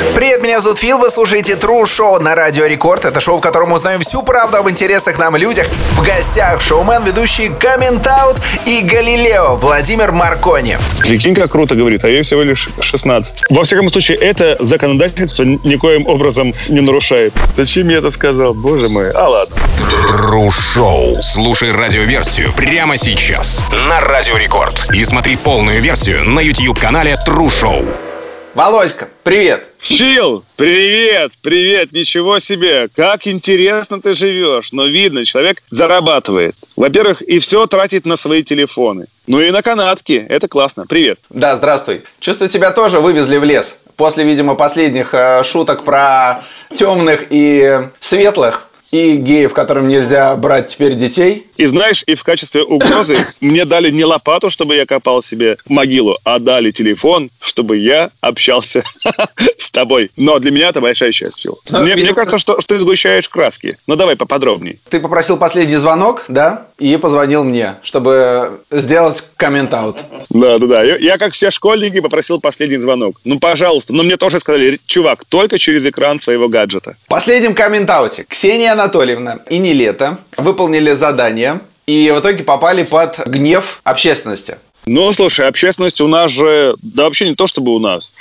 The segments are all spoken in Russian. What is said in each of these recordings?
Привет, меня зовут Фил, вы слушаете True Show на Радио Рекорд. Это шоу, в котором мы узнаем всю правду об интересных нам людях. В гостях шоумен, ведущий Коммент Аут и Галилео Владимир Маркони. Прикинь, как круто говорит, а ей всего лишь 16. Во всяком случае, это законодательство никоим образом не нарушает. Зачем я это сказал? Боже мой. А ладно. True Show. Слушай радиоверсию прямо сейчас на Радио Рекорд. И смотри полную версию на YouTube-канале True Show. Володька, привет. Фил, привет, привет, ничего себе. Как интересно ты живешь. Но видно, человек зарабатывает. Во-первых, и все тратит на свои телефоны. Ну и на канатки. Это классно. Привет. Да, здравствуй. Чувствую, тебя тоже вывезли в лес. После, видимо, последних э, шуток про темных и светлых и геев, которым нельзя брать теперь детей. И знаешь, и в качестве угрозы мне дали не лопату, чтобы я копал себе могилу, а дали телефон, чтобы я общался с тобой. Но для меня это большая счастье. Ну, Мне, мне кажется, что, что ты сгущаешь краски. Ну давай поподробней. Ты попросил последний звонок, да? И позвонил мне, чтобы сделать коммент-аут. Да, да, да. Я, я, как все школьники, попросил последний звонок. Ну, пожалуйста. Но мне тоже сказали, чувак, только через экран своего гаджета. В последнем коммент-ауте Ксения Анатольевна и Нилета выполнили задание и в итоге попали под гнев общественности. Ну, слушай, общественность у нас же... Да вообще не то, чтобы у нас.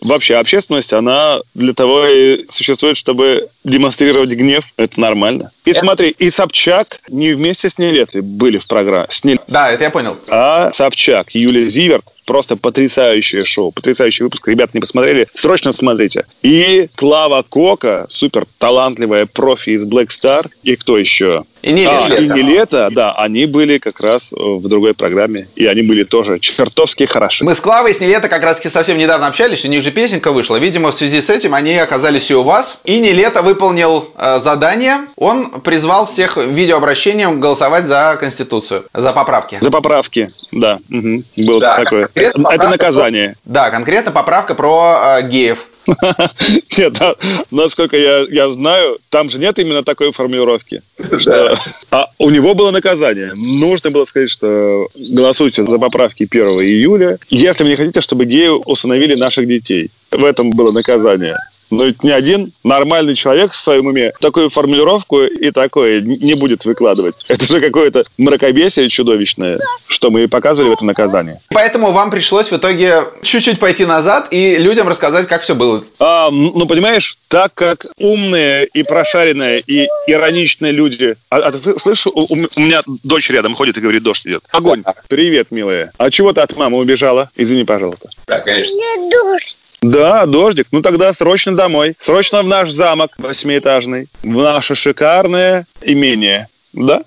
Вообще, общественность, она для того и существует, чтобы демонстрировать гнев. Это нормально. И смотри, и Собчак не вместе с Нелетой были в программе. С Нел- Да, это я понял. А Собчак, Юлия Зиверт, просто потрясающее шоу, потрясающий выпуск. Ребята, не посмотрели, срочно смотрите. И Клава Кока, супер талантливая профи из Black Star. И кто еще? И не А, лето. и не лето, да, они были как раз э, в другой программе, и они были тоже чертовски хороши. Мы с Клавой и с Нелето как раз совсем недавно общались, у них же песенка вышла. Видимо, в связи с этим они оказались и у вас. И Нелето выполнил э, задание. Он призвал всех видеообращением голосовать за Конституцию, за поправки. За поправки, да, мгм, было Да, такое. Это наказание. Да, конкретно поправка про э, геев. Нет, да, насколько я, я знаю, там же нет именно такой формулировки. Что- А у него было наказание. Нужно было сказать, что голосуйте за поправки 1 июля, если вы не хотите, чтобы геи усыновили наших детей. В этом было наказание. Но ведь ни один нормальный человек в своем уме такую формулировку и такое не будет выкладывать. Это же какое-то мракобесие чудовищное, что мы и показывали в этом наказании. Поэтому вам пришлось в итоге чуть-чуть пойти назад и людям рассказать, как все было. А, ну, понимаешь, так как умные и прошаренные и ироничные люди... А, а ты слышишь, у, у меня дочь рядом ходит и говорит, дождь идет. Огонь. Привет, милая. А чего ты от мамы убежала? Извини, пожалуйста. Да, конечно. Не дождь. Да, дождик. Ну тогда срочно домой. Срочно в наш замок восьмиэтажный. В наше шикарное имение. Да?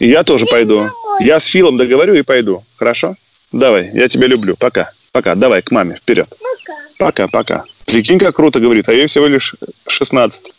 Я тоже пойду. Я с Филом договорю и пойду. Хорошо? Давай, я тебя люблю. Пока. Пока. Давай, к маме. Вперед. Пока. Пока, пока. Прикинь, как круто говорит, а ей всего лишь 16.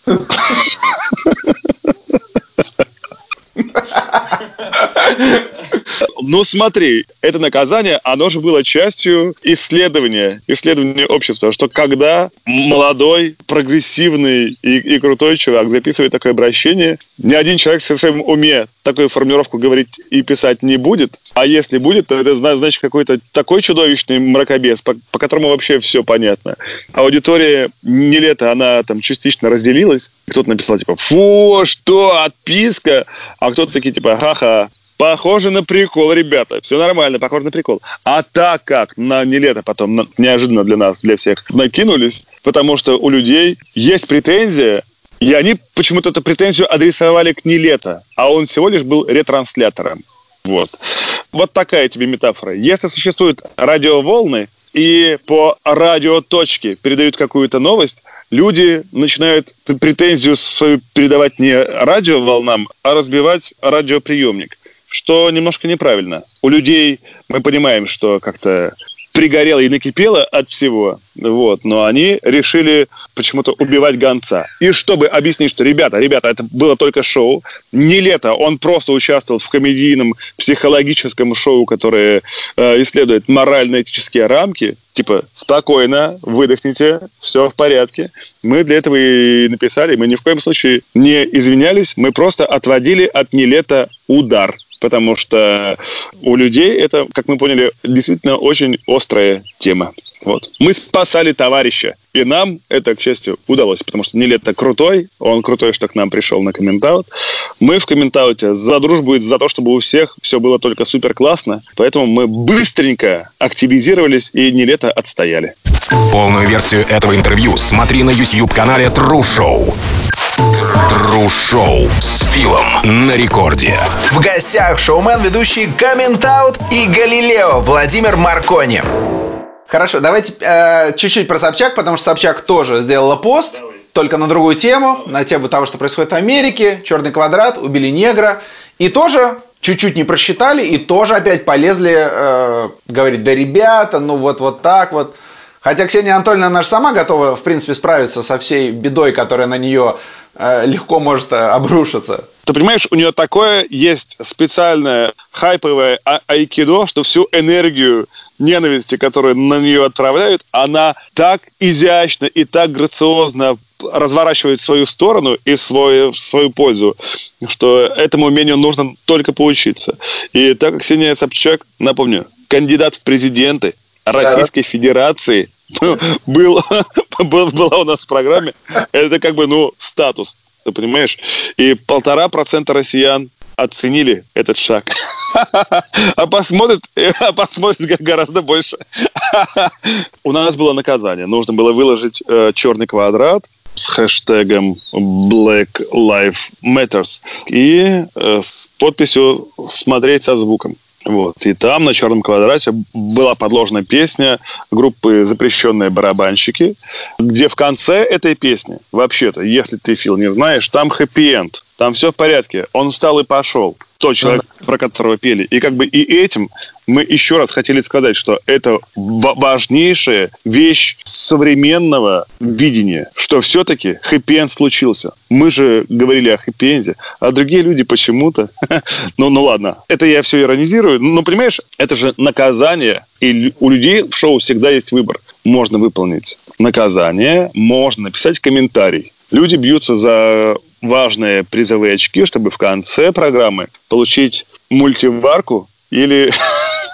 Ну смотри, это наказание, оно же было частью исследования, исследования общества, что когда молодой, прогрессивный и, и крутой чувак записывает такое обращение, ни один человек в своем уме такую формулировку говорить и писать не будет, а если будет, то это зна- значит какой-то такой чудовищный мракобес, по, по которому вообще все понятно. Аудитория не лето, она там частично разделилась. Кто-то написал типа «Фу, что, отписка?» А кто-то такие типа «Ха-ха, Похоже на прикол, ребята. Все нормально, похоже на прикол. А так как на не лето потом на- неожиданно для нас, для всех, накинулись, потому что у людей есть претензия, и они почему-то эту претензию адресовали к не лето, а он всего лишь был ретранслятором. Вот. Вот такая тебе метафора. Если существуют радиоволны, и по радиоточке передают какую-то новость, люди начинают претензию свою передавать не радиоволнам, а разбивать радиоприемник, что немножко неправильно. У людей мы понимаем, что как-то пригорело и накипело от всего, вот, но они решили почему-то убивать гонца. И чтобы объяснить, что, ребята, ребята, это было только шоу, не лето, он просто участвовал в комедийном психологическом шоу, которое э, исследует морально-этические рамки, типа, спокойно, выдохните, все в порядке. Мы для этого и написали, мы ни в коем случае не извинялись, мы просто отводили от нелета удар потому что у людей это, как мы поняли, действительно очень острая тема. Вот. Мы спасали товарища. И нам это, к счастью, удалось, потому что Нилетто крутой, он крутой, что к нам пришел на комментаут. Мы в комментауте за дружбу и за то, чтобы у всех все было только супер классно. Поэтому мы быстренько активизировались и Нилетто отстояли. Полную версию этого интервью смотри на YouTube-канале True Show. Show с Филом на рекорде. В гостях шоумен, ведущий Комментаут и Галилео Владимир Маркони. Хорошо, давайте э, чуть-чуть про Собчак, потому что Собчак тоже сделала пост, только на другую тему, на тему того, что происходит в Америке, черный квадрат, убили негра, и тоже чуть-чуть не просчитали, и тоже опять полезли э, говорить, да ребята, ну вот вот так вот. Хотя Ксения Анатольевна наша сама готова, в принципе, справиться со всей бедой, которая на нее э, легко может э, обрушиться. Ты понимаешь, у нее такое есть специальное хайповое а- айкидо, что всю энергию ненависти, которую на нее отправляют, она так изящно и так грациозно разворачивает в свою сторону и свою, в свою пользу, что этому умению нужно только поучиться. И так как Ксения Собчак, напомню, кандидат в президенты Российской Федерации, был, был, была у нас в программе, это как бы, ну, статус ты понимаешь? И полтора процента россиян оценили этот шаг. А посмотрят, а посмотрят гораздо больше. У нас было наказание. Нужно было выложить э, черный квадрат с хэштегом Black Lives Matters и э, с подписью «Смотреть со звуком». Вот. И там на черном квадрате была подложена песня группы «Запрещенные барабанщики», где в конце этой песни, вообще-то, если ты, Фил, не знаешь, там хэппи-энд, там все в порядке. Он встал и пошел тот человек, про которого пели. И как бы и этим мы еще раз хотели сказать, что это важнейшая вещь современного видения, что все-таки хэппи-энд случился. Мы же говорили о хэппи-энде, а другие люди почему-то... ну, ну ладно, это я все иронизирую. Но, понимаешь, это же наказание, и у людей в шоу всегда есть выбор. Можно выполнить наказание, можно написать комментарий. Люди бьются за важные призовые очки, чтобы в конце программы получить мультиварку или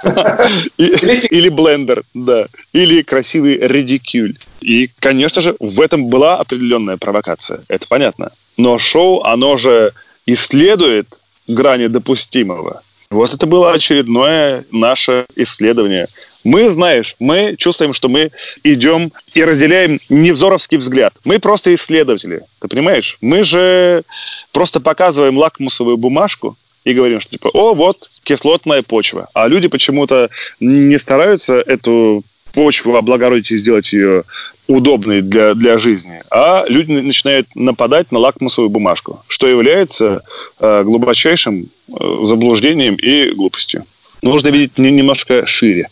или блендер, да, или красивый редикюль. И, конечно же, в этом была определенная провокация, это понятно. Но шоу, оно же исследует грани допустимого. Вот это было очередное наше исследование. Мы, знаешь, мы чувствуем, что мы идем и разделяем невзоровский взгляд. Мы просто исследователи, ты понимаешь? Мы же просто показываем лакмусовую бумажку и говорим, что типа, о, вот кислотная почва. А люди почему-то не стараются эту почву облагородить и сделать ее удобной для, для жизни, а люди начинают нападать на лакмусовую бумажку, что является э, глубочайшим э, заблуждением и глупостью. Нужно видеть немножко шире.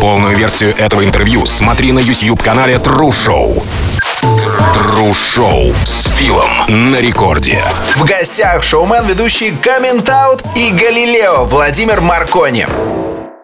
Полную версию этого интервью смотри на YouTube-канале True Show. True Show с Филом на рекорде. В гостях шоумен, ведущий Комментаут и Галилео Владимир Маркони.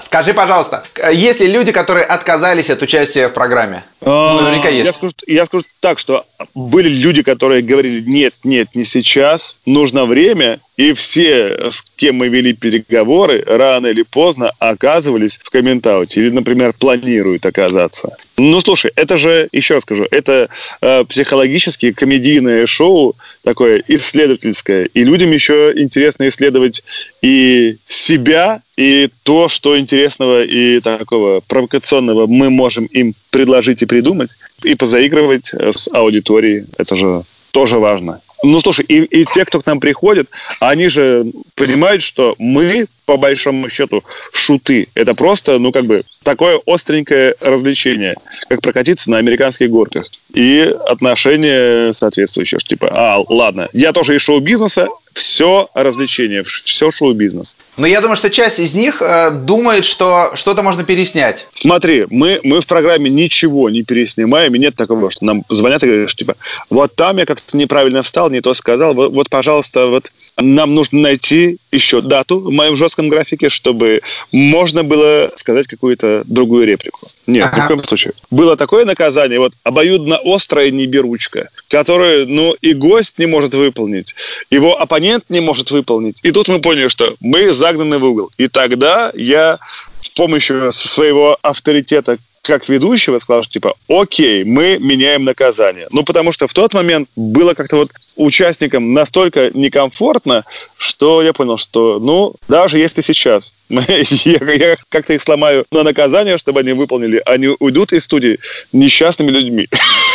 Скажи, пожалуйста, есть ли люди, которые отказались от участия в программе? А, Наверняка есть. Я скажу, я скажу так, что были люди, которые говорили, нет, нет, не сейчас, нужно время, и все, с кем мы вели переговоры, рано или поздно оказывались в комментауте. Или, например, планируют оказаться. Ну, слушай, это же, еще раз скажу, это э, психологически комедийное шоу, такое исследовательское. И людям еще интересно исследовать и себя, и то, что интересного и такого провокационного мы можем им предложить и придумать, и позаигрывать э, с аудиторией. Это же тоже важно. Ну, слушай, и, и те, кто к нам приходит, они же понимают, что мы, по большому счету, шуты. Это просто, ну, как бы, такое остренькое развлечение, как прокатиться на американских горках. И отношения соответствующие, что типа, а, ладно, я тоже из шоу-бизнеса, все развлечение, все шоу-бизнес. Но я думаю, что часть из них э, думает, что что-то можно переснять. Смотри, мы, мы в программе ничего не переснимаем, и нет такого, что нам звонят и говорят, что типа, вот там я как-то неправильно встал, не то сказал, вот, вот пожалуйста, вот нам нужно найти еще дату в моем жестком графике, чтобы можно было сказать какую-то другую реплику. Нет, ага. ни в коем случае. Было такое наказание, вот обоюдно острая неберучка, которую, ну, и гость не может выполнить, его оппонент не может выполнить. И тут мы поняли, что мы загнаны в угол. И тогда я с помощью своего авторитета как ведущего сказал, что типа, окей, мы меняем наказание. Ну, потому что в тот момент было как-то вот участникам настолько некомфортно, что я понял, что, ну, даже если сейчас я, я как-то их сломаю на наказание, чтобы они выполнили, они уйдут из студии несчастными людьми.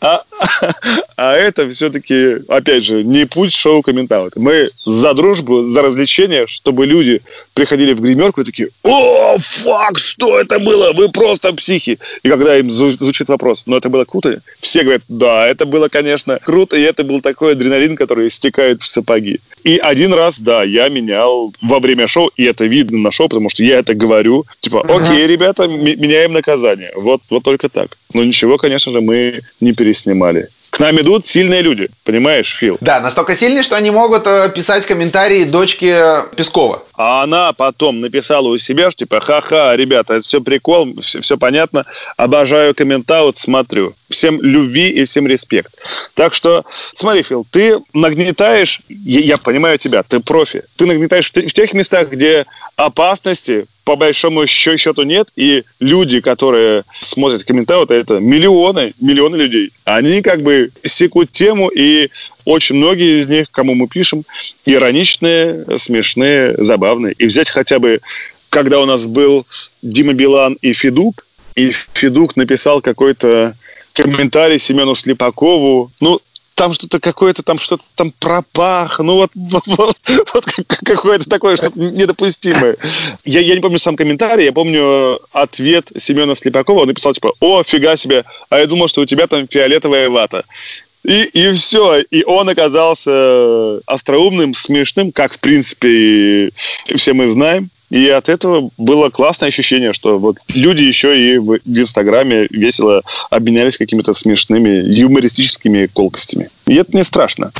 А, а это все-таки, опять же, не путь шоу комментаут. Мы за дружбу, за развлечение, чтобы люди приходили в гримерку и такие, о, фак, что это было? Вы просто психи. И когда им звучит вопрос, ну это было круто, все говорят, да, это было, конечно, круто, и это был такой адреналин, который стекает в сапоги. И один раз, да, я менял во время шоу, и это видно на шоу, потому что я это говорю, типа, окей, ребята, меняем наказание. Вот, вот только так. Но ничего, конечно же, мы не переснимали. К нам идут сильные люди, понимаешь, Фил? Да, настолько сильные, что они могут э, писать комментарии дочке Пескова. А она потом написала у себя, что типа, ха-ха, ребята, это все прикол, все, все понятно, обожаю комментаут, смотрю. Всем любви и всем респект. Так что, смотри, Фил, ты нагнетаешь, я, я понимаю тебя, ты профи, ты нагнетаешь в тех местах, где опасности по большому счету нет, и люди, которые смотрят комментарии, это миллионы, миллионы людей. Они как бы секут тему, и очень многие из них, кому мы пишем, ироничные, смешные, забавные. И взять хотя бы, когда у нас был Дима Билан и Федук, и Федук написал какой-то комментарий Семену Слепакову. Ну, там что-то какое-то там что-то там пропах, ну вот, вот, вот, какое-то такое что-то недопустимое. Я, я не помню сам комментарий, я помню ответ Семена Слепакова, он написал типа, о, фига себе, а я думал, что у тебя там фиолетовая вата. И, и все. И он оказался остроумным, смешным, как, в принципе, все мы знаем. И от этого было классное ощущение, что вот люди еще и в, Инстаграме весело обменялись какими-то смешными юмористическими колкостями. И это не страшно.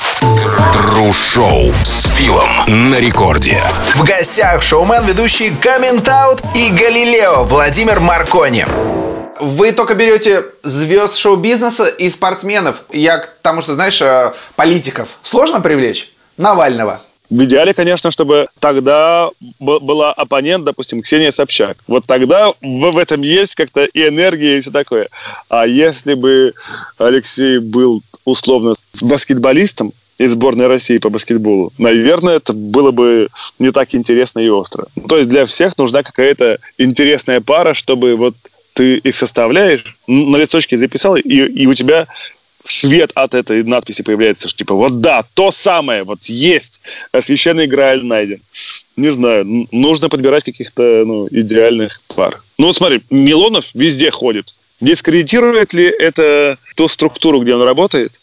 Тру-шоу с Филом на рекорде. В гостях шоумен, ведущий Комментаут и Галилео Владимир Маркони. Вы только берете звезд шоу-бизнеса и спортсменов. Я к тому, что, знаешь, э, политиков. Сложно привлечь? Навального. В идеале, конечно, чтобы тогда была оппонент, допустим, Ксения Собчак. Вот тогда в, этом есть как-то и энергия, и все такое. А если бы Алексей был условно баскетболистом, из сборной России по баскетболу, наверное, это было бы не так интересно и остро. То есть для всех нужна какая-то интересная пара, чтобы вот ты их составляешь, на листочке записал, и, и у тебя свет от этой надписи появляется, что типа вот да, то самое, вот есть, священный Грааль найден. Не знаю, нужно подбирать каких-то ну, идеальных пар. Ну вот смотри, Милонов везде ходит. Дискредитирует ли это ту структуру, где он работает?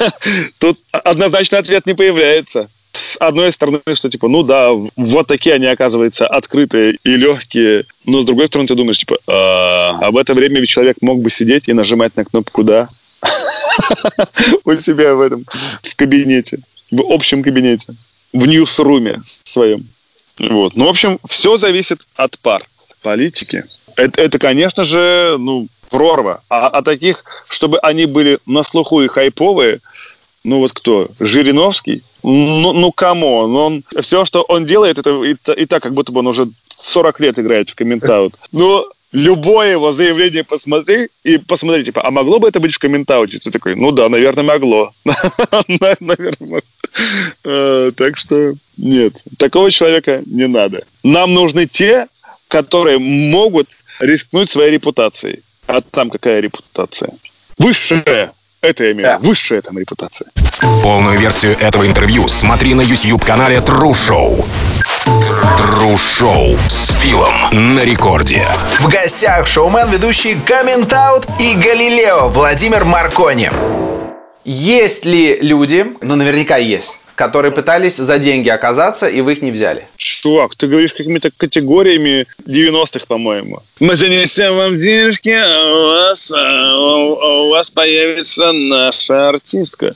Тут однозначно ответ не появляется. С одной стороны, что типа, ну да, вот такие они, оказывается, открытые и легкие. Но с другой стороны, ты думаешь, типа, а, в это время ведь человек мог бы сидеть и нажимать на кнопку «да», у себя в этом, в кабинете, в общем кабинете, в ньюсруме своем. Вот. Ну, в общем, все зависит от пар. Политики. Это, это конечно же, ну, прорва. А, а таких, чтобы они были на слуху и хайповые, ну вот кто? Жириновский? Ну, ну кому? Ну, он, все, что он делает, это и, и так, как будто бы он уже 40 лет играет в комментаут. Но любое его заявление посмотри и посмотри, типа, а могло бы это быть в комментауте? Ты такой, ну да, наверное, могло. Наверное, э, Так что нет, такого человека не надо. Нам нужны те, которые могут рискнуть своей репутацией. А там какая репутация? Высшая. Это я имею в виду. Высшая там репутация. Полную версию этого интервью смотри на YouTube-канале True Show. True Show с Филом на рекорде. В гостях шоумен, ведущий Комментаут и Галилео Владимир Маркони. Есть ли люди, ну наверняка есть, которые пытались за деньги оказаться, и вы их не взяли? Чувак, ты говоришь какими-то категориями 90-х, по-моему. Мы занесем вам денежки, а у вас, а у, у вас появится наша артистка.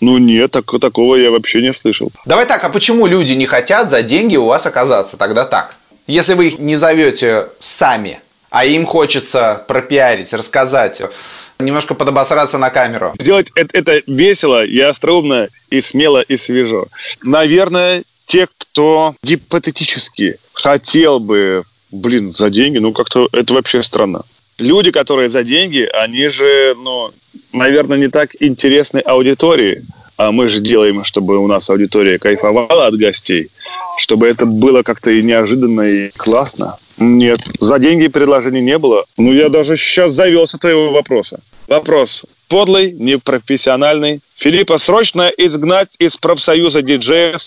Ну нет, так, такого я вообще не слышал. Давай так, а почему люди не хотят за деньги у вас оказаться? Тогда так. Если вы их не зовете сами, а им хочется пропиарить, рассказать, немножко подобосраться на камеру. Сделать это, это весело и остроумно, и смело, и свежо. Наверное, те, кто гипотетически хотел бы Блин, за деньги, ну как-то это вообще странно. Люди, которые за деньги, они же, ну, наверное, не так интересны аудитории. А мы же делаем, чтобы у нас аудитория кайфовала от гостей, чтобы это было как-то и неожиданно, и классно. Нет, за деньги предложений не было. Ну, я даже сейчас завелся твоего вопроса. Вопрос. Подлый, непрофессиональный. Филиппа срочно изгнать из профсоюза диджеев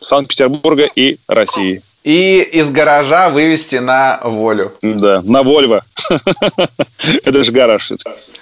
Санкт-Петербурга и России. И из гаража вывести на волю. Да, на Вольво. Это же гараж.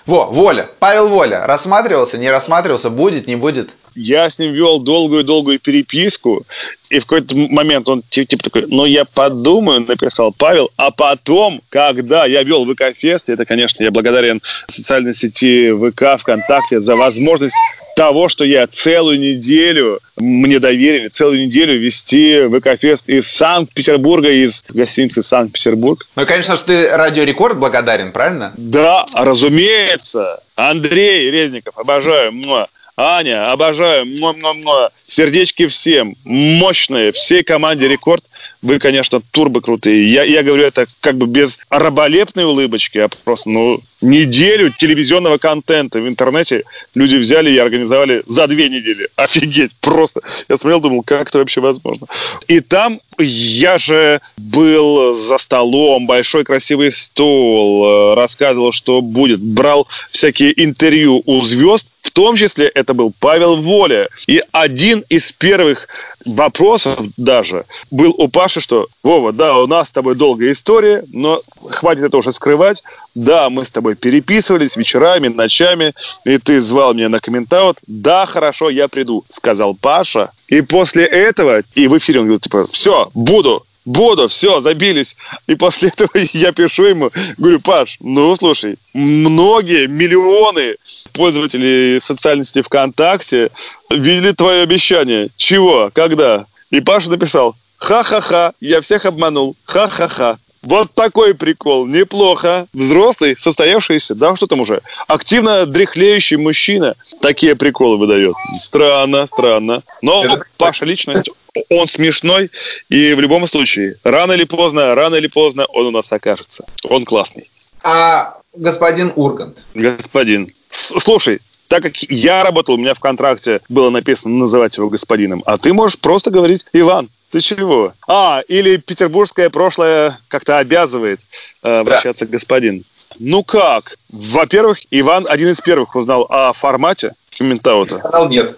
Во, Воля. Павел Воля. Рассматривался, не рассматривался, будет, не будет? Я с ним вел долгую-долгую переписку, и в какой-то момент он ти- типа такой, ну, я подумаю, написал Павел, а потом, когда я вел ВК-фест, это, конечно, я благодарен социальной сети ВК, ВКонтакте за возможность того, что я целую неделю, мне доверили целую неделю вести ВК-фест из Санкт-Петербурга, из гостиницы Санкт-Петербург. Ну и, конечно же, ты Радио Рекорд благодарен, правильно? Да, разумеется. Андрей Резников, обожаю. Муа. Аня, обожаю. Муа-муа-муа. Сердечки всем. Мощные. Всей команде Рекорд. Вы, конечно, турбо крутые. Я, я говорю это как бы без раболепной улыбочки, а просто, ну, неделю телевизионного контента в интернете люди взяли и организовали за две недели. Офигеть, просто. Я смотрел, думал, как это вообще возможно. И там я же был за столом, большой красивый стол, э, рассказывал, что будет, брал всякие интервью у звезд, в том числе это был Павел Воля. И один из первых вопросов даже был у Паши, что Вова, да, у нас с тобой долгая история, но хватит это уже скрывать. Да, мы с тобой переписывались вечерами, ночами, и ты звал меня на комментаут. Да, хорошо, я приду, сказал Паша. И после этого, и в эфире он говорил, типа, все, буду, Буду, все, забились. И после этого я пишу ему, говорю, Паш, ну слушай, многие, миллионы пользователей социальной сети ВКонтакте видели твое обещание. Чего? Когда? И Паша написал, ха-ха-ха, я всех обманул, ха-ха-ха. Вот такой прикол, неплохо. Взрослый, состоявшийся, да, что там уже, активно дряхлеющий мужчина такие приколы выдает. Странно, странно. Но Это- Паша личность, он смешной, и в любом случае, рано или поздно, рано или поздно он у нас окажется. Он классный. А господин Ургант? Господин. Слушай, так как я работал, у меня в контракте было написано называть его господином, а ты можешь просто говорить Иван. Ты чего? А, или петербургское прошлое как-то обязывает э, обращаться к господин. Ну как? Во-первых, Иван один из первых узнал о формате комментаута Сказал нет.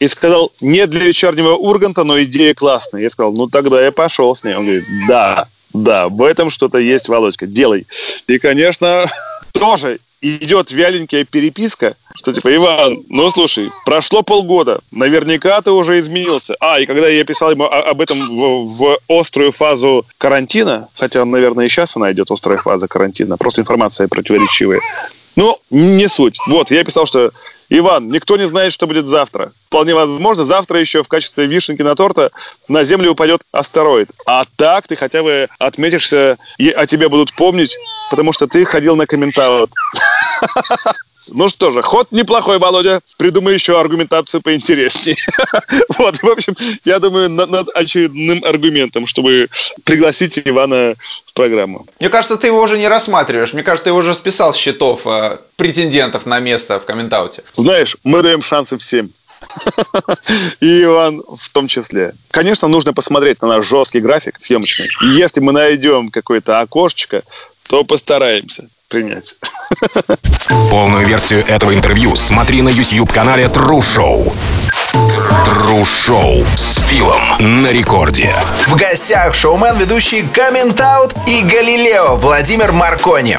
и сказал, нет для вечернего Урганта, но идея классная. Я сказал, ну тогда я пошел с ней. Он говорит, да, да, в этом что-то есть, Володька, делай. И, конечно, тоже идет вяленькая переписка, что типа, Иван, ну слушай, прошло полгода, наверняка ты уже изменился. А, и когда я писал ему об этом в, в острую фазу карантина, хотя, наверное, и сейчас она идет, острая фаза карантина, просто информация противоречивая. Ну, не суть. Вот, я писал, что Иван, никто не знает, что будет завтра. Вполне возможно, завтра еще в качестве вишенки на торта на Землю упадет астероид. А так ты хотя бы отметишься, и о тебе будут помнить, потому что ты ходил на комментаут. Ну что же, ход неплохой, Володя. Придумай еще аргументацию поинтереснее. Вот, в общем, я думаю, над, очередным аргументом, чтобы пригласить Ивана в программу. Мне кажется, ты его уже не рассматриваешь. Мне кажется, ты его уже списал с счетов э, претендентов на место в комментауте. Знаешь, мы даем шансы всем. И Иван в том числе. Конечно, нужно посмотреть на наш жесткий график съемочный. И Если мы найдем какое-то окошечко, то постараемся принять. Полную версию этого интервью смотри на YouTube-канале True Show. True Show с Филом на рекорде. В гостях шоумен, ведущий Комментаут и Галилео Владимир Маркони.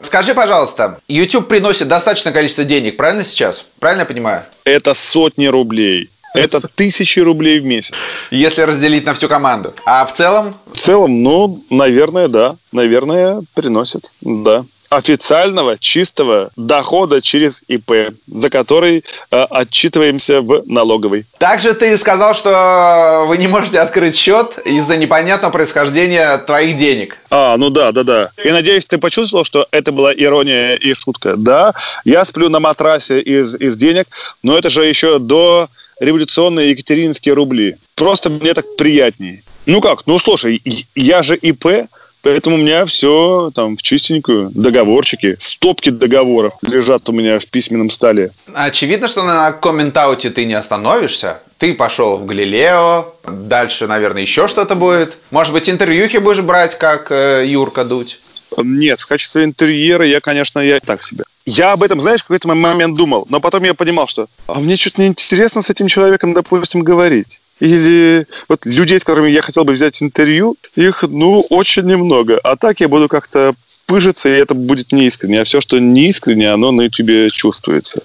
Скажи, пожалуйста, YouTube приносит достаточное количество денег, правильно сейчас? Правильно я понимаю? Это сотни рублей. Это тысячи рублей в месяц. Если разделить на всю команду. А в целом, В целом, ну, наверное, да. Наверное, приносит. Да. Официального чистого дохода через ИП, за который э, отчитываемся в налоговой. также ты сказал, что вы не можете открыть счет из-за непонятного происхождения твоих денег. А, ну да, да, да. И надеюсь, ты почувствовал, что это была ирония и шутка. Да, я сплю на матрасе из, из денег, но это же еще до революционные екатеринские рубли. Просто мне так приятнее. Ну как, ну слушай, я же ИП, Поэтому у меня все там в чистенькую, договорчики, стопки договоров лежат у меня в письменном столе. Очевидно, что на комментауте ты не остановишься. Ты пошел в Галилео, дальше, наверное, еще что-то будет. Может быть, интервьюхи будешь брать, как э, Юрка Дудь? Нет, в качестве интерьера я, конечно, я так себе. Я об этом, знаешь, в какой-то момент думал, но потом я понимал, что а мне что-то неинтересно с этим человеком, допустим, говорить. Или вот людей, с которыми я хотел бы взять интервью, их, ну, очень немного. А так я буду как-то пыжиться, и это будет неискренне. А все, что неискренне, оно на YouTube чувствуется.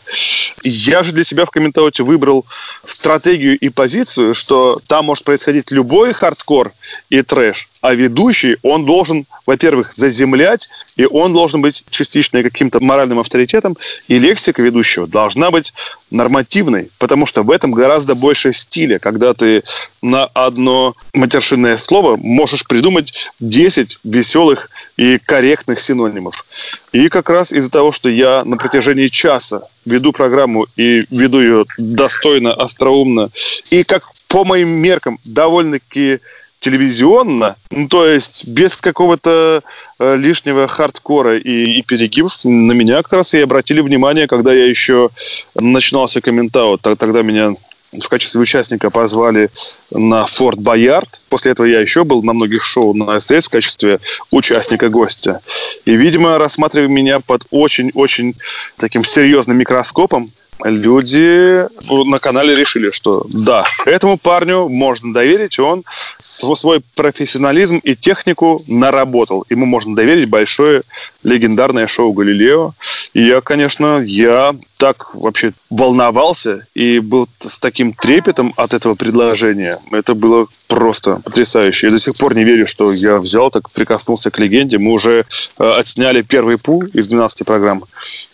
Я же для себя в комментарии выбрал стратегию и позицию, что там может происходить любой хардкор и трэш, а ведущий, он должен, во-первых, заземлять, и он должен быть частично каким-то моральным авторитетом, и лексика ведущего должна быть нормативной, потому что в этом гораздо больше стиля, когда ты на одно матершинное слово можешь придумать 10 веселых и корректных синонимов. И как раз из-за того, что я на протяжении часа веду программу и веду ее достойно, остроумно, и как по моим меркам довольно-таки телевизионно, ну, то есть без какого-то э, лишнего хардкора и, и перегибов, на меня как раз и обратили внимание, когда я еще начинался комментаут. Тогда меня в качестве участника позвали на Форт Боярд. После этого я еще был на многих шоу на СТС в качестве участника-гостя. И, видимо, рассматривая меня под очень-очень таким серьезным микроскопом, люди на канале решили, что да, этому парню можно доверить, он свой профессионализм и технику наработал. Ему можно доверить большое легендарное шоу «Галилео». И я, конечно, я так вообще волновался и был с таким трепетом от этого предложения. Это было просто потрясающе. Я до сих пор не верю, что я взял, так прикоснулся к легенде. Мы уже э, отсняли первый пул из 12 программ.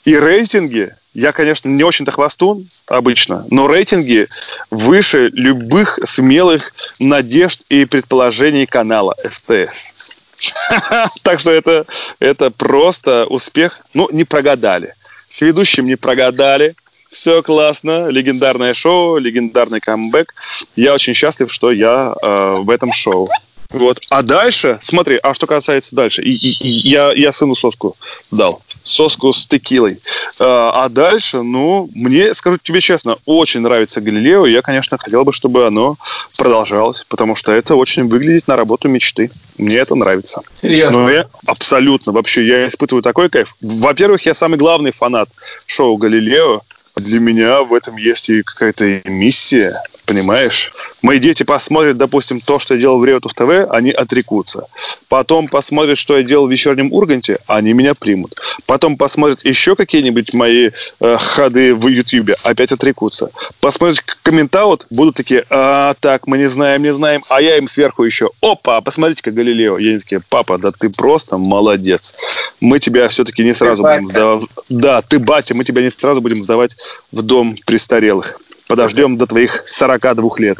И рейтинги я, конечно, не очень-то хвостун обычно, но рейтинги выше любых смелых надежд и предположений канала СТС. Так что это, это просто успех. Ну, не прогадали. С ведущим не прогадали. Все классно. Легендарное шоу, легендарный камбэк. Я очень счастлив, что я э, в этом шоу. Вот. А дальше, смотри, а что касается дальше, и, и, и я, я сыну соску дал соску с текилой. А, а дальше, ну, мне, скажу тебе честно, очень нравится Галилео. Я, конечно, хотел бы, чтобы оно продолжалось, потому что это очень выглядит на работу мечты. Мне это нравится. Серьезно? Ну, я абсолютно. Вообще, я испытываю такой кайф. Во-первых, я самый главный фанат шоу «Галилео». Для меня в этом есть и какая-то миссия, понимаешь? Мои дети посмотрят, допустим, то, что я делал в Реутов ТВ, они отрекутся. Потом посмотрят, что я делал в вечернем Урганте, они меня примут. Потом посмотрят еще какие-нибудь мои э, ходы в Ютьюбе, опять отрекутся. Посмотрят комментаут, будут такие, а, так, мы не знаем, не знаем. А я им сверху еще, опа, посмотрите-ка Галилео. Они такие, папа, да ты просто молодец. Мы тебя все-таки не сразу ты будем сдавать. Да, ты батя, мы тебя не сразу будем сдавать в дом престарелых. Подождем до твоих 42 лет.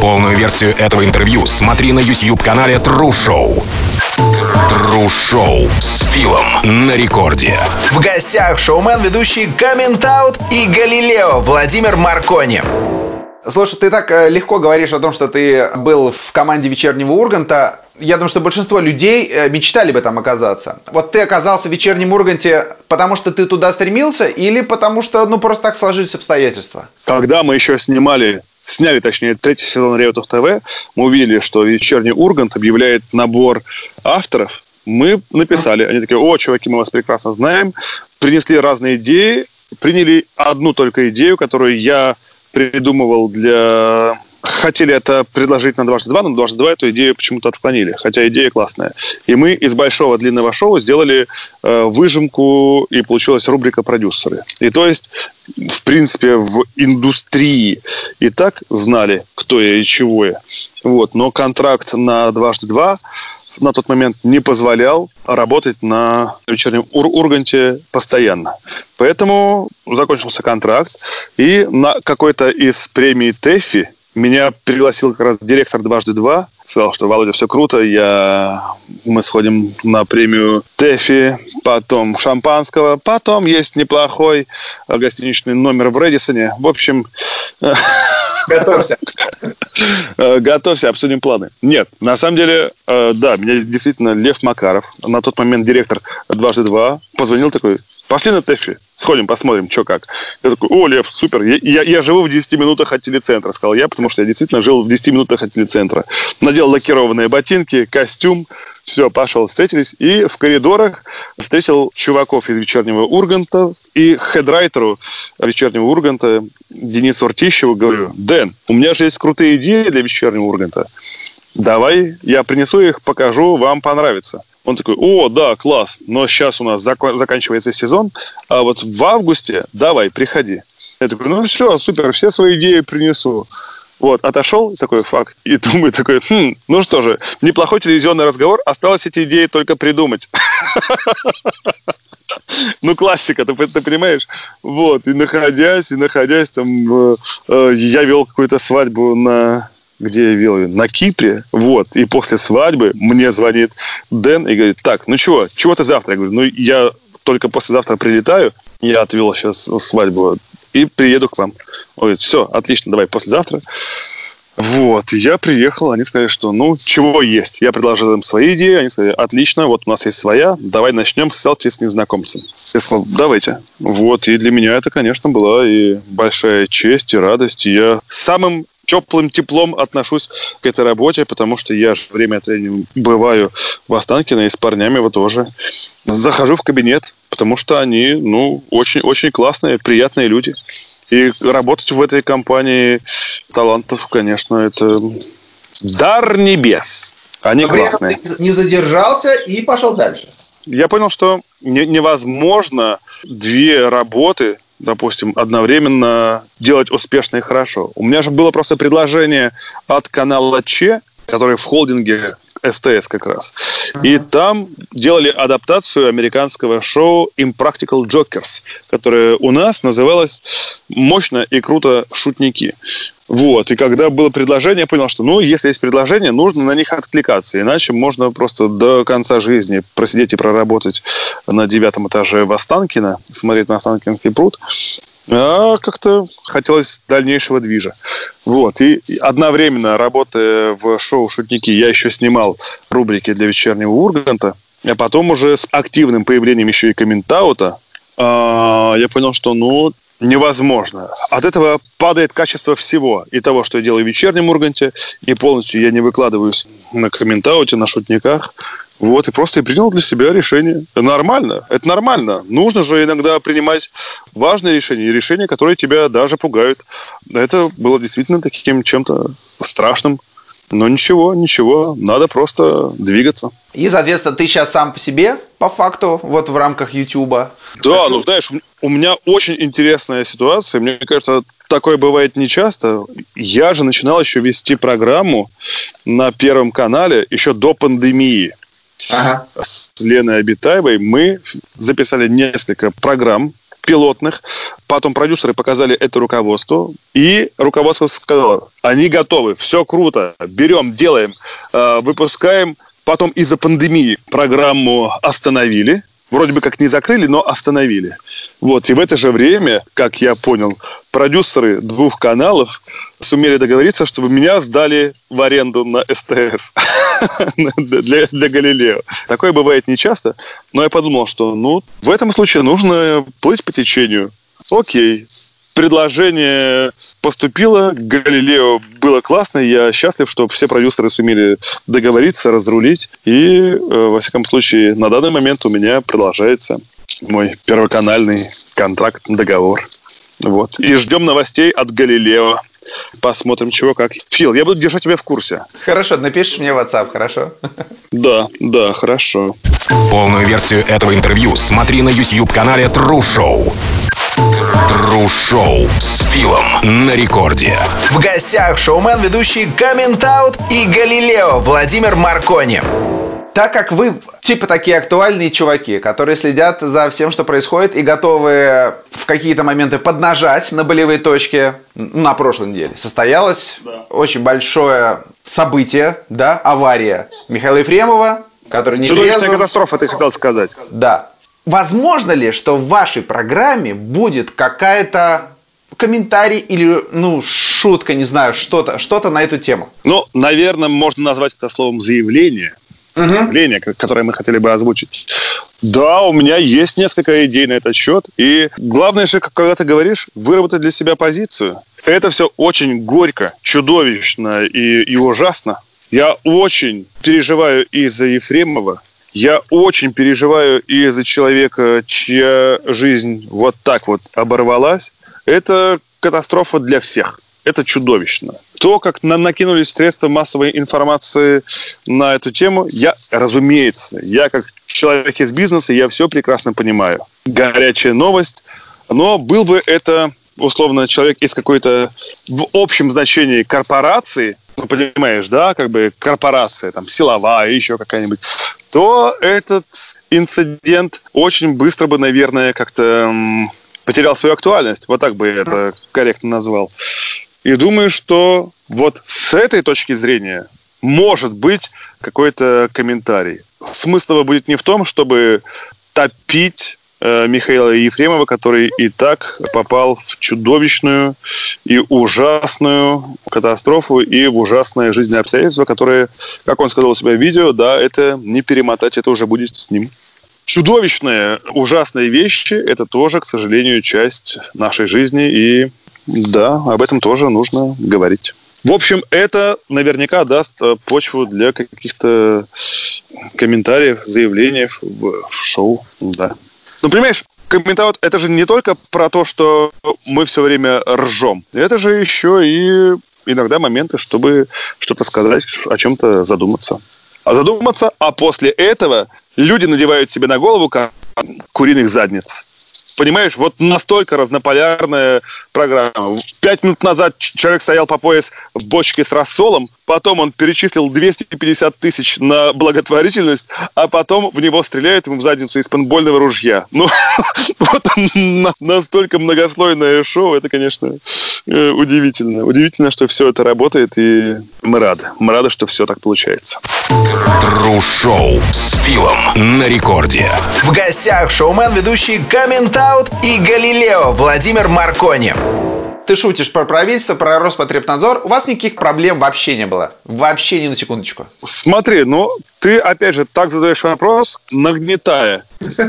Полную версию этого интервью смотри на YouTube-канале True Show. True Show с Филом на рекорде. В гостях шоумен, ведущий Комментаут и Галилео Владимир Маркони. Слушай, ты так э, легко говоришь о том, что ты был в команде вечернего Урганта. Я думаю, что большинство людей э, мечтали бы там оказаться. Вот ты оказался в вечернем Урганте, потому что ты туда стремился, или потому что, ну, просто так сложились обстоятельства? Когда мы еще снимали сняли, точнее, третий сезон Реутов ТВ, мы увидели, что вечерний Ургант объявляет набор авторов. Мы написали, они такие, о, чуваки, мы вас прекрасно знаем, принесли разные идеи, приняли одну только идею, которую я придумывал для... Хотели это предложить на дважды два, но дважды два эту идею почему-то отклонили, хотя идея классная. И мы из большого длинного шоу сделали э, выжимку, и получилась рубрика «Продюсеры». И то есть, в принципе, в индустрии и так знали, кто я и чего я. Вот. Но контракт на дважды два на тот момент не позволял работать на вечернем Ур Урганте постоянно. Поэтому закончился контракт, и на какой-то из премий ТЭФИ меня пригласил как раз директор «Дважды два», сказал, что Володя, все круто, я... мы сходим на премию ТЭФИ, потом шампанского, потом есть неплохой гостиничный номер в Редисоне. В общем, Готовься. Э, Готовься, обсудим планы. Нет, на самом деле, э, да, меня действительно Лев Макаров, на тот момент директор «Дважды два», позвонил такой, пошли на ТЭФИ, сходим, посмотрим, что как. Я такой, о, Лев, супер, я, я, я живу в 10 минутах от телецентра, сказал я, потому что я действительно жил в 10 минутах от телецентра. Надел лакированные ботинки, костюм, все, пошел, встретились, и в коридорах встретил чуваков из «Вечернего Урганта», и хедрайтеру «Вечернего Урганта» Денису Ртищеву говорю, Дэн, у меня же есть крутые идеи для «Вечернего Урганта». Давай, я принесу их, покажу, вам понравится. Он такой, о, да, класс, но сейчас у нас зак- заканчивается сезон, а вот в августе давай, приходи. Я такой, ну все, супер, все свои идеи принесу. Вот, отошел, такой факт, и думаю, такой, хм, ну что же, неплохой телевизионный разговор, осталось эти идеи только придумать. Ну, классика, ты, ты понимаешь? Вот, и находясь, и находясь там, э, э, я вел какую-то свадьбу на где я вел ее? На Кипре. Вот. И после свадьбы мне звонит Дэн и говорит, так, ну чего, чего ты завтра? Я говорю, ну я только послезавтра прилетаю, я отвел сейчас свадьбу и приеду к вам. Он говорит, все, отлично, давай послезавтра. Вот, я приехал, они сказали, что, ну, чего есть. Я предложил им свои идеи, они сказали, отлично, вот у нас есть своя, давай начнем с селфи с незнакомцем. Я сказал, давайте. Вот, и для меня это, конечно, была и большая честь, и радость. И я самым теплым теплом отношусь к этой работе, потому что я же время от времени бываю в Останкино и с парнями вот тоже захожу в кабинет, потому что они, ну, очень-очень классные, приятные люди. И работать в этой компании талантов, конечно, это дар небес. Они Но классные. не задержался и пошел дальше. Я понял, что не- невозможно две работы, допустим, одновременно делать успешно и хорошо. У меня же было просто предложение от канала Че, который в холдинге СТС как раз. И там делали адаптацию американского шоу Impractical Jokers, которое у нас называлось «Мощно и круто шутники». Вот, и когда было предложение, я понял, что, ну, если есть предложение, нужно на них откликаться, иначе можно просто до конца жизни просидеть и проработать на девятом этаже в Останкино, смотреть на Останкинский пруд, а как-то хотелось дальнейшего движа. Вот. И одновременно, работая в шоу «Шутники», я еще снимал рубрики для вечернего Урганта. А потом уже с активным появлением еще и комментаута а, я понял, что, ну, невозможно. От этого падает качество всего. И того, что я делаю в вечернем Урганте, и полностью я не выкладываюсь на комментауте, на шутниках. Вот, и просто я принял для себя решение. Нормально, это нормально. Нужно же иногда принимать важные решения, и решения, которые тебя даже пугают. Это было действительно таким чем-то страшным. Но ничего, ничего, надо просто двигаться. И, соответственно, ты сейчас сам по себе, по факту, вот в рамках Ютуба. Да, ну знаешь, у меня очень интересная ситуация. Мне кажется, такое бывает нечасто. Я же начинал еще вести программу на Первом канале еще до пандемии. Ага. С Леной Обитаевой мы записали несколько программ пилотных. Потом продюсеры показали это руководству. И руководство сказало, они готовы, все круто, берем, делаем, э, выпускаем. Потом из-за пандемии программу остановили. Вроде бы как не закрыли, но остановили. Вот. И в это же время, как я понял, продюсеры двух каналов сумели договориться, чтобы меня сдали в аренду на СТС для, для Галилео. Такое бывает нечасто, но я подумал, что ну, в этом случае нужно плыть по течению. Окей, предложение поступило, Галилео было классно, я счастлив, что все продюсеры сумели договориться, разрулить, и, э, во всяком случае, на данный момент у меня продолжается мой первоканальный контракт, договор. Вот. И ждем новостей от Галилео. Посмотрим, чего как. Фил, я буду держать тебя в курсе. Хорошо, напишешь мне в WhatsApp, хорошо? Да, да, хорошо. Полную версию этого интервью смотри на YouTube-канале True Show. Show с Филом на рекорде. В гостях шоумен, ведущий Комментаут и Галилео Владимир Маркони. Так как вы типа такие актуальные чуваки, которые следят за всем, что происходит и готовы в какие-то моменты поднажать на болевые точки, на прошлой неделе состоялось очень большое событие, да, авария Михаила Ефремова, который не Чудовищная катастрофа, ты хотел сказать. Да. Возможно ли, что в вашей программе будет какая-то комментарий или, ну, шутка, не знаю, что-то, что-то на эту тему? Ну, наверное, можно назвать это словом заявление. Заявление, ко- которое мы хотели бы озвучить. Да, у меня есть несколько идей на этот счет. И главное же, когда ты говоришь, выработать для себя позицию. Это все очень горько, чудовищно и, и ужасно. Я очень переживаю из-за Ефремова. Я очень переживаю из-за человека, чья жизнь вот так вот оборвалась. Это катастрофа для всех. Это чудовищно. То, как на- накинулись средства массовой информации на эту тему, я, разумеется, я как человек из бизнеса, я все прекрасно понимаю. Горячая новость. Но был бы это, условно, человек из какой-то в общем значении корпорации, ну, понимаешь, да, как бы корпорация, там, силовая, еще какая-нибудь, то этот инцидент очень быстро бы, наверное, как-то потерял свою актуальность. Вот так бы я это корректно назвал. И думаю, что вот с этой точки зрения может быть какой-то комментарий. Смысл будет не в том, чтобы топить Михаила Ефремова, который и так попал в чудовищную и ужасную катастрофу и в ужасное жизненное обстоятельство, которые, как он сказал у себя в видео, да, это не перемотать, это уже будет с ним. Чудовищные, ужасные вещи – это тоже, к сожалению, часть нашей жизни, и да, об этом тоже нужно говорить. В общем, это наверняка даст э, почву для каких-то комментариев, заявлений в шоу. Да. Ну, понимаешь, комментаут это же не только про то, что мы все время ржем. Это же еще и иногда моменты, чтобы что-то сказать, о чем-то задуматься. А задуматься, а после этого люди надевают себе на голову куриных задниц. Понимаешь, вот настолько разнополярная программа. Пять минут назад человек стоял по пояс в бочке с рассолом, потом он перечислил 250 тысяч на благотворительность, а потом в него стреляют ему в задницу из пейнтбольного ружья. Ну, вот на- настолько многослойное шоу, это, конечно, э, удивительно. Удивительно, что все это работает, и мы рады. Мы рады, что все так получается. Тру-шоу с Филом на рекорде. В гостях шоумен, ведущий Комментаут и Галилео Владимир Маркони. Ты шутишь про правительство, про Роспотребнадзор. У вас никаких проблем вообще не было. Вообще ни на секундочку. Смотри, ну, ты, опять же, так задаешь вопрос, нагнетая.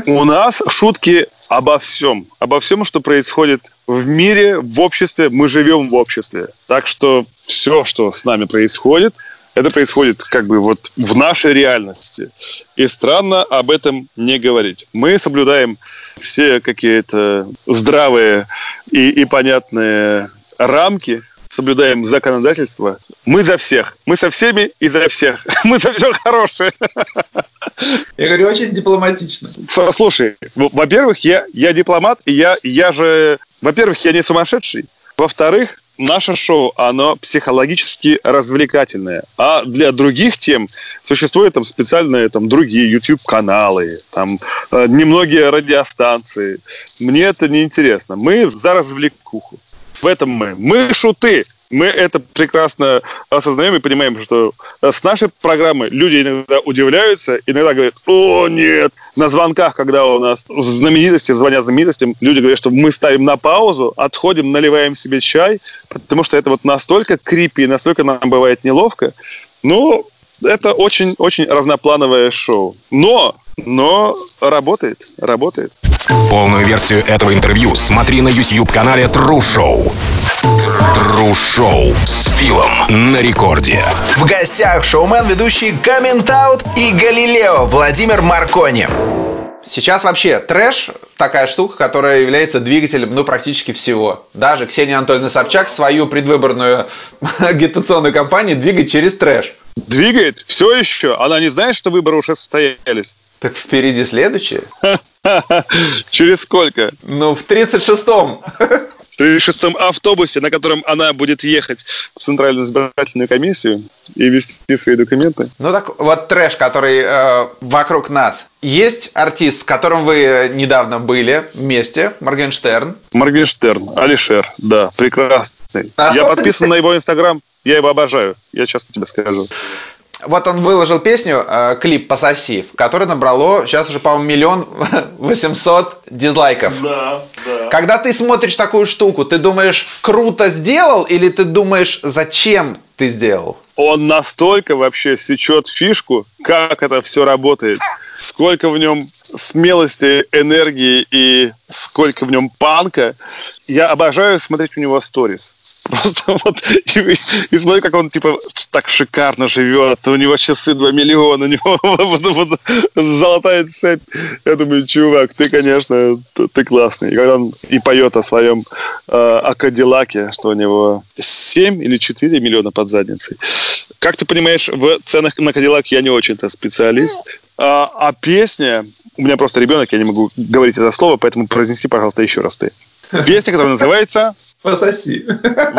У нас шутки обо всем. Обо всем, что происходит в мире, в обществе. Мы живем в обществе. Так что все, что с нами происходит, это происходит как бы вот в нашей реальности. И странно об этом не говорить. Мы соблюдаем все какие-то здравые и, и понятные рамки, соблюдаем законодательство. Мы за всех. Мы со всеми и за всех. Мы за все хорошее. Я говорю, очень дипломатично. Слушай, во-первых, я, я дипломат, и я, я же... Во-первых, я не сумасшедший. Во-вторых, наше шоу, оно психологически развлекательное. А для других тем существуют там специальные там, другие YouTube-каналы, там э, немногие радиостанции. Мне это не интересно. Мы за развлекуху. В этом мы. Мы шуты. Мы это прекрасно осознаем и понимаем, что с нашей программы люди иногда удивляются, иногда говорят, о, нет. На звонках, когда у нас знаменитости звонят знаменитостям, люди говорят, что мы ставим на паузу, отходим, наливаем себе чай, потому что это вот настолько крипи, настолько нам бывает неловко. Ну, это очень-очень разноплановое шоу. Но, но работает, работает. Полную версию этого интервью смотри на YouTube-канале True Show. True Show с Филом на рекорде. В гостях шоумен, ведущий Комментаут и Галилео Владимир Маркони. Сейчас вообще трэш такая штука, которая является двигателем, ну, практически всего. Даже Ксения Анатольевна Собчак свою предвыборную агитационную кампанию двигает через трэш. Двигает все еще. Она не знает, что выборы уже состоялись. Так впереди следующее. Через сколько? Ну, в 36-м. В 36-м автобусе, на котором она будет ехать в Центральную избирательную комиссию и вести свои документы. Ну так вот трэш, который э, вокруг нас. Есть артист, с которым вы недавно были вместе, Моргенштерн. Моргенштерн, Алишер, да, прекрасный. А Я подписан на его инстаграм, я его обожаю, я честно тебе скажу. Вот он выложил песню, э, клип «Пососи», который набрало сейчас уже, по-моему, миллион восемьсот дизлайков. Да, да. Когда ты смотришь такую штуку, ты думаешь, круто сделал, или ты думаешь, зачем ты сделал? Он настолько вообще сечет фишку, как это все работает. Сколько в нем смелости, энергии и сколько в нем панка. Я обожаю смотреть у него сторис. Просто вот и, и смотрю, как он типа так шикарно живет. У него часы 2 миллиона, у него вот, вот, золотая цепь. Я думаю, чувак, ты, конечно, ты, классный. И когда он и поет о своем э, о что у него 7 или 4 миллиона под задницей. Как ты понимаешь, в ценах на Кадиллак я не очень-то специалист. А, а песня... У меня просто ребенок, я не могу говорить это слово, поэтому произнеси, пожалуйста, еще раз ты. Песня, которая называется... Пососи.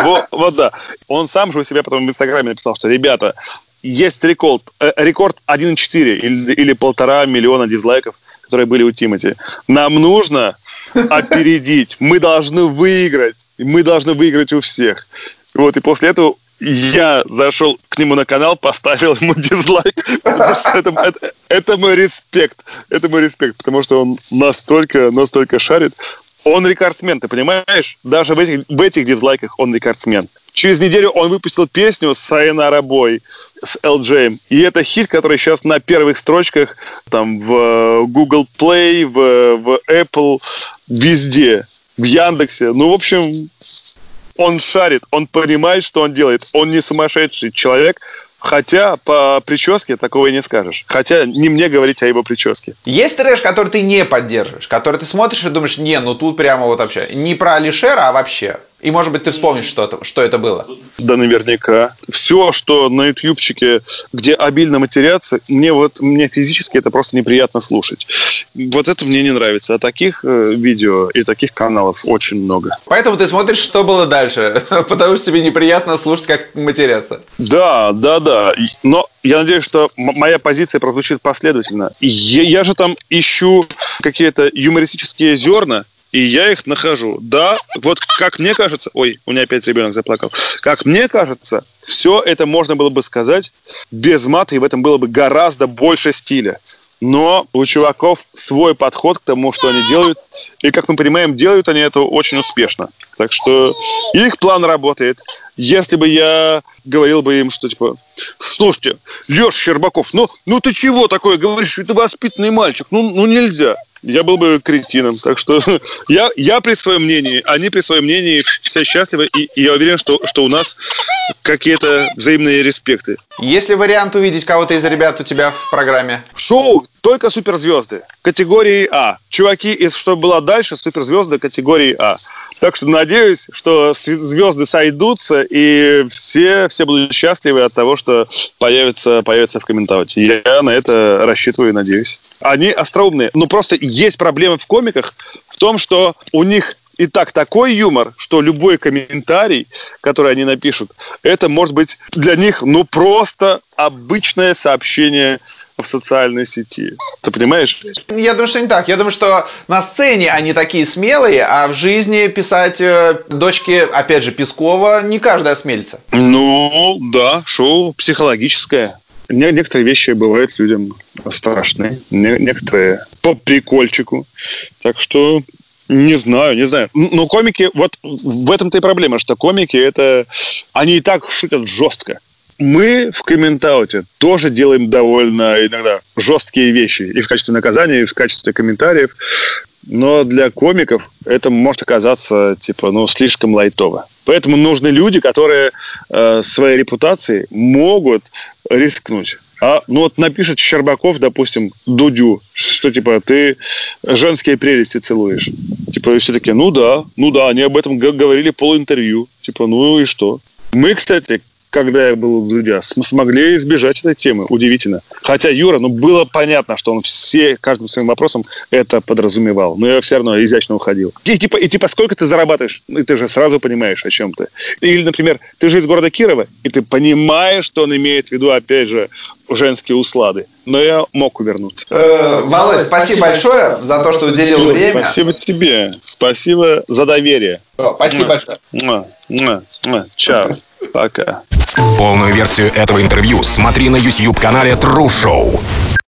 Вот, вот да. Он сам же у себя потом в Инстаграме написал, что, ребята, есть рекорд, э, рекорд 1,4 или, или полтора миллиона дизлайков, которые были у Тимати. Нам нужно опередить. Мы должны выиграть. Мы должны выиграть у всех. Вот, и после этого я зашел к нему на канал, поставил ему дизлайк, это, это, это мой респект. Это мой респект, потому что он настолько, настолько шарит. Он рекордсмен, ты понимаешь? Даже в этих, в этих дизлайках он рекордсмен. Через неделю он выпустил песню Сайонара Бой, с LJ. И это хит, который сейчас на первых строчках там в Google Play, в, в Apple, везде. В Яндексе. Ну, в общем, он шарит, он понимает, что он делает. Он не сумасшедший человек, Хотя по прическе такого и не скажешь. Хотя не мне говорить о его прическе. Есть трэш, который ты не поддерживаешь, который ты смотришь и думаешь, не, ну тут прямо вот вообще. Не про Алишера, а вообще. И, может быть, ты вспомнишь, что это, что это было. Да, наверняка. Все, что на ютубчике, где обильно матерятся, мне вот мне физически это просто неприятно слушать. Вот это мне не нравится. А таких э, видео и таких каналов очень много. Поэтому ты смотришь, что было дальше. Потому что тебе неприятно слушать, как матерятся. Да, да, да. Но я надеюсь, что моя позиция прозвучит последовательно. Я, я же там ищу какие-то юмористические зерна, и я их нахожу. Да, вот как мне кажется, ой, у меня опять ребенок заплакал. Как мне кажется, все это можно было бы сказать без мата, и в этом было бы гораздо больше стиля. Но у чуваков свой подход к тому, что они делают. И, как мы понимаем, делают они это очень успешно. Так что их план работает. Если бы я говорил бы им, что типа, слушайте, Леш Щербаков, ну, ну ты чего такое говоришь? Ты воспитанный мальчик, ну, ну нельзя я был бы кретином. Так что я, я при своем мнении, они при своем мнении, все счастливы, и, и я уверен, что, что у нас какие-то взаимные респекты. Есть ли вариант увидеть кого-то из ребят у тебя в программе? Шоу только суперзвезды категории А. Чуваки из «Что было дальше» суперзвезды категории А. Так что надеюсь, что звезды сойдутся, и все, все будут счастливы от того, что появятся, появятся в комментарии. Я на это рассчитываю и надеюсь. Они остроумные. Ну, просто есть проблемы в комиках в том, что у них и так такой юмор, что любой комментарий, который они напишут, это может быть для них ну просто обычное сообщение в социальной сети. Ты понимаешь? Я думаю, что не так. Я думаю, что на сцене они такие смелые, а в жизни писать э, дочке, опять же, Пескова не каждый осмелится. Ну, да, шоу психологическое. Некоторые вещи бывают людям страшные, некоторые по прикольчику. Так что не знаю, не знаю. Но комики, вот в этом-то и проблема, что комики это, они и так шутят жестко. Мы в комментауте тоже делаем довольно иногда жесткие вещи. И в качестве наказания, и в качестве комментариев. Но для комиков это может оказаться, типа, ну, слишком лайтово. Поэтому нужны люди, которые э, своей репутацией могут рискнуть. А, ну вот напишет Щербаков, допустим, Дудю, что типа ты женские прелести целуешь. Типа все таки ну да, ну да, они об этом говорили полуинтервью. Типа, ну и что? Мы, кстати, когда я был у Дудя, смогли избежать этой темы. Удивительно. Хотя Юра, ну, было понятно, что он все, каждым своим вопросом это подразумевал. Но я все равно изящно уходил. И типа, и типа, сколько ты зарабатываешь? И ты же сразу понимаешь, о чем ты. Или, например, ты же из города Кирова, и ты понимаешь, что он имеет в виду, опять же, женские услады. Но я мог увернуться. Э, Володь, спасибо большое за то, что уделил время. Спасибо тебе. Спасибо за доверие. Спасибо большое. Чао. Пока. Полную версию этого интервью смотри на YouTube-канале True Show.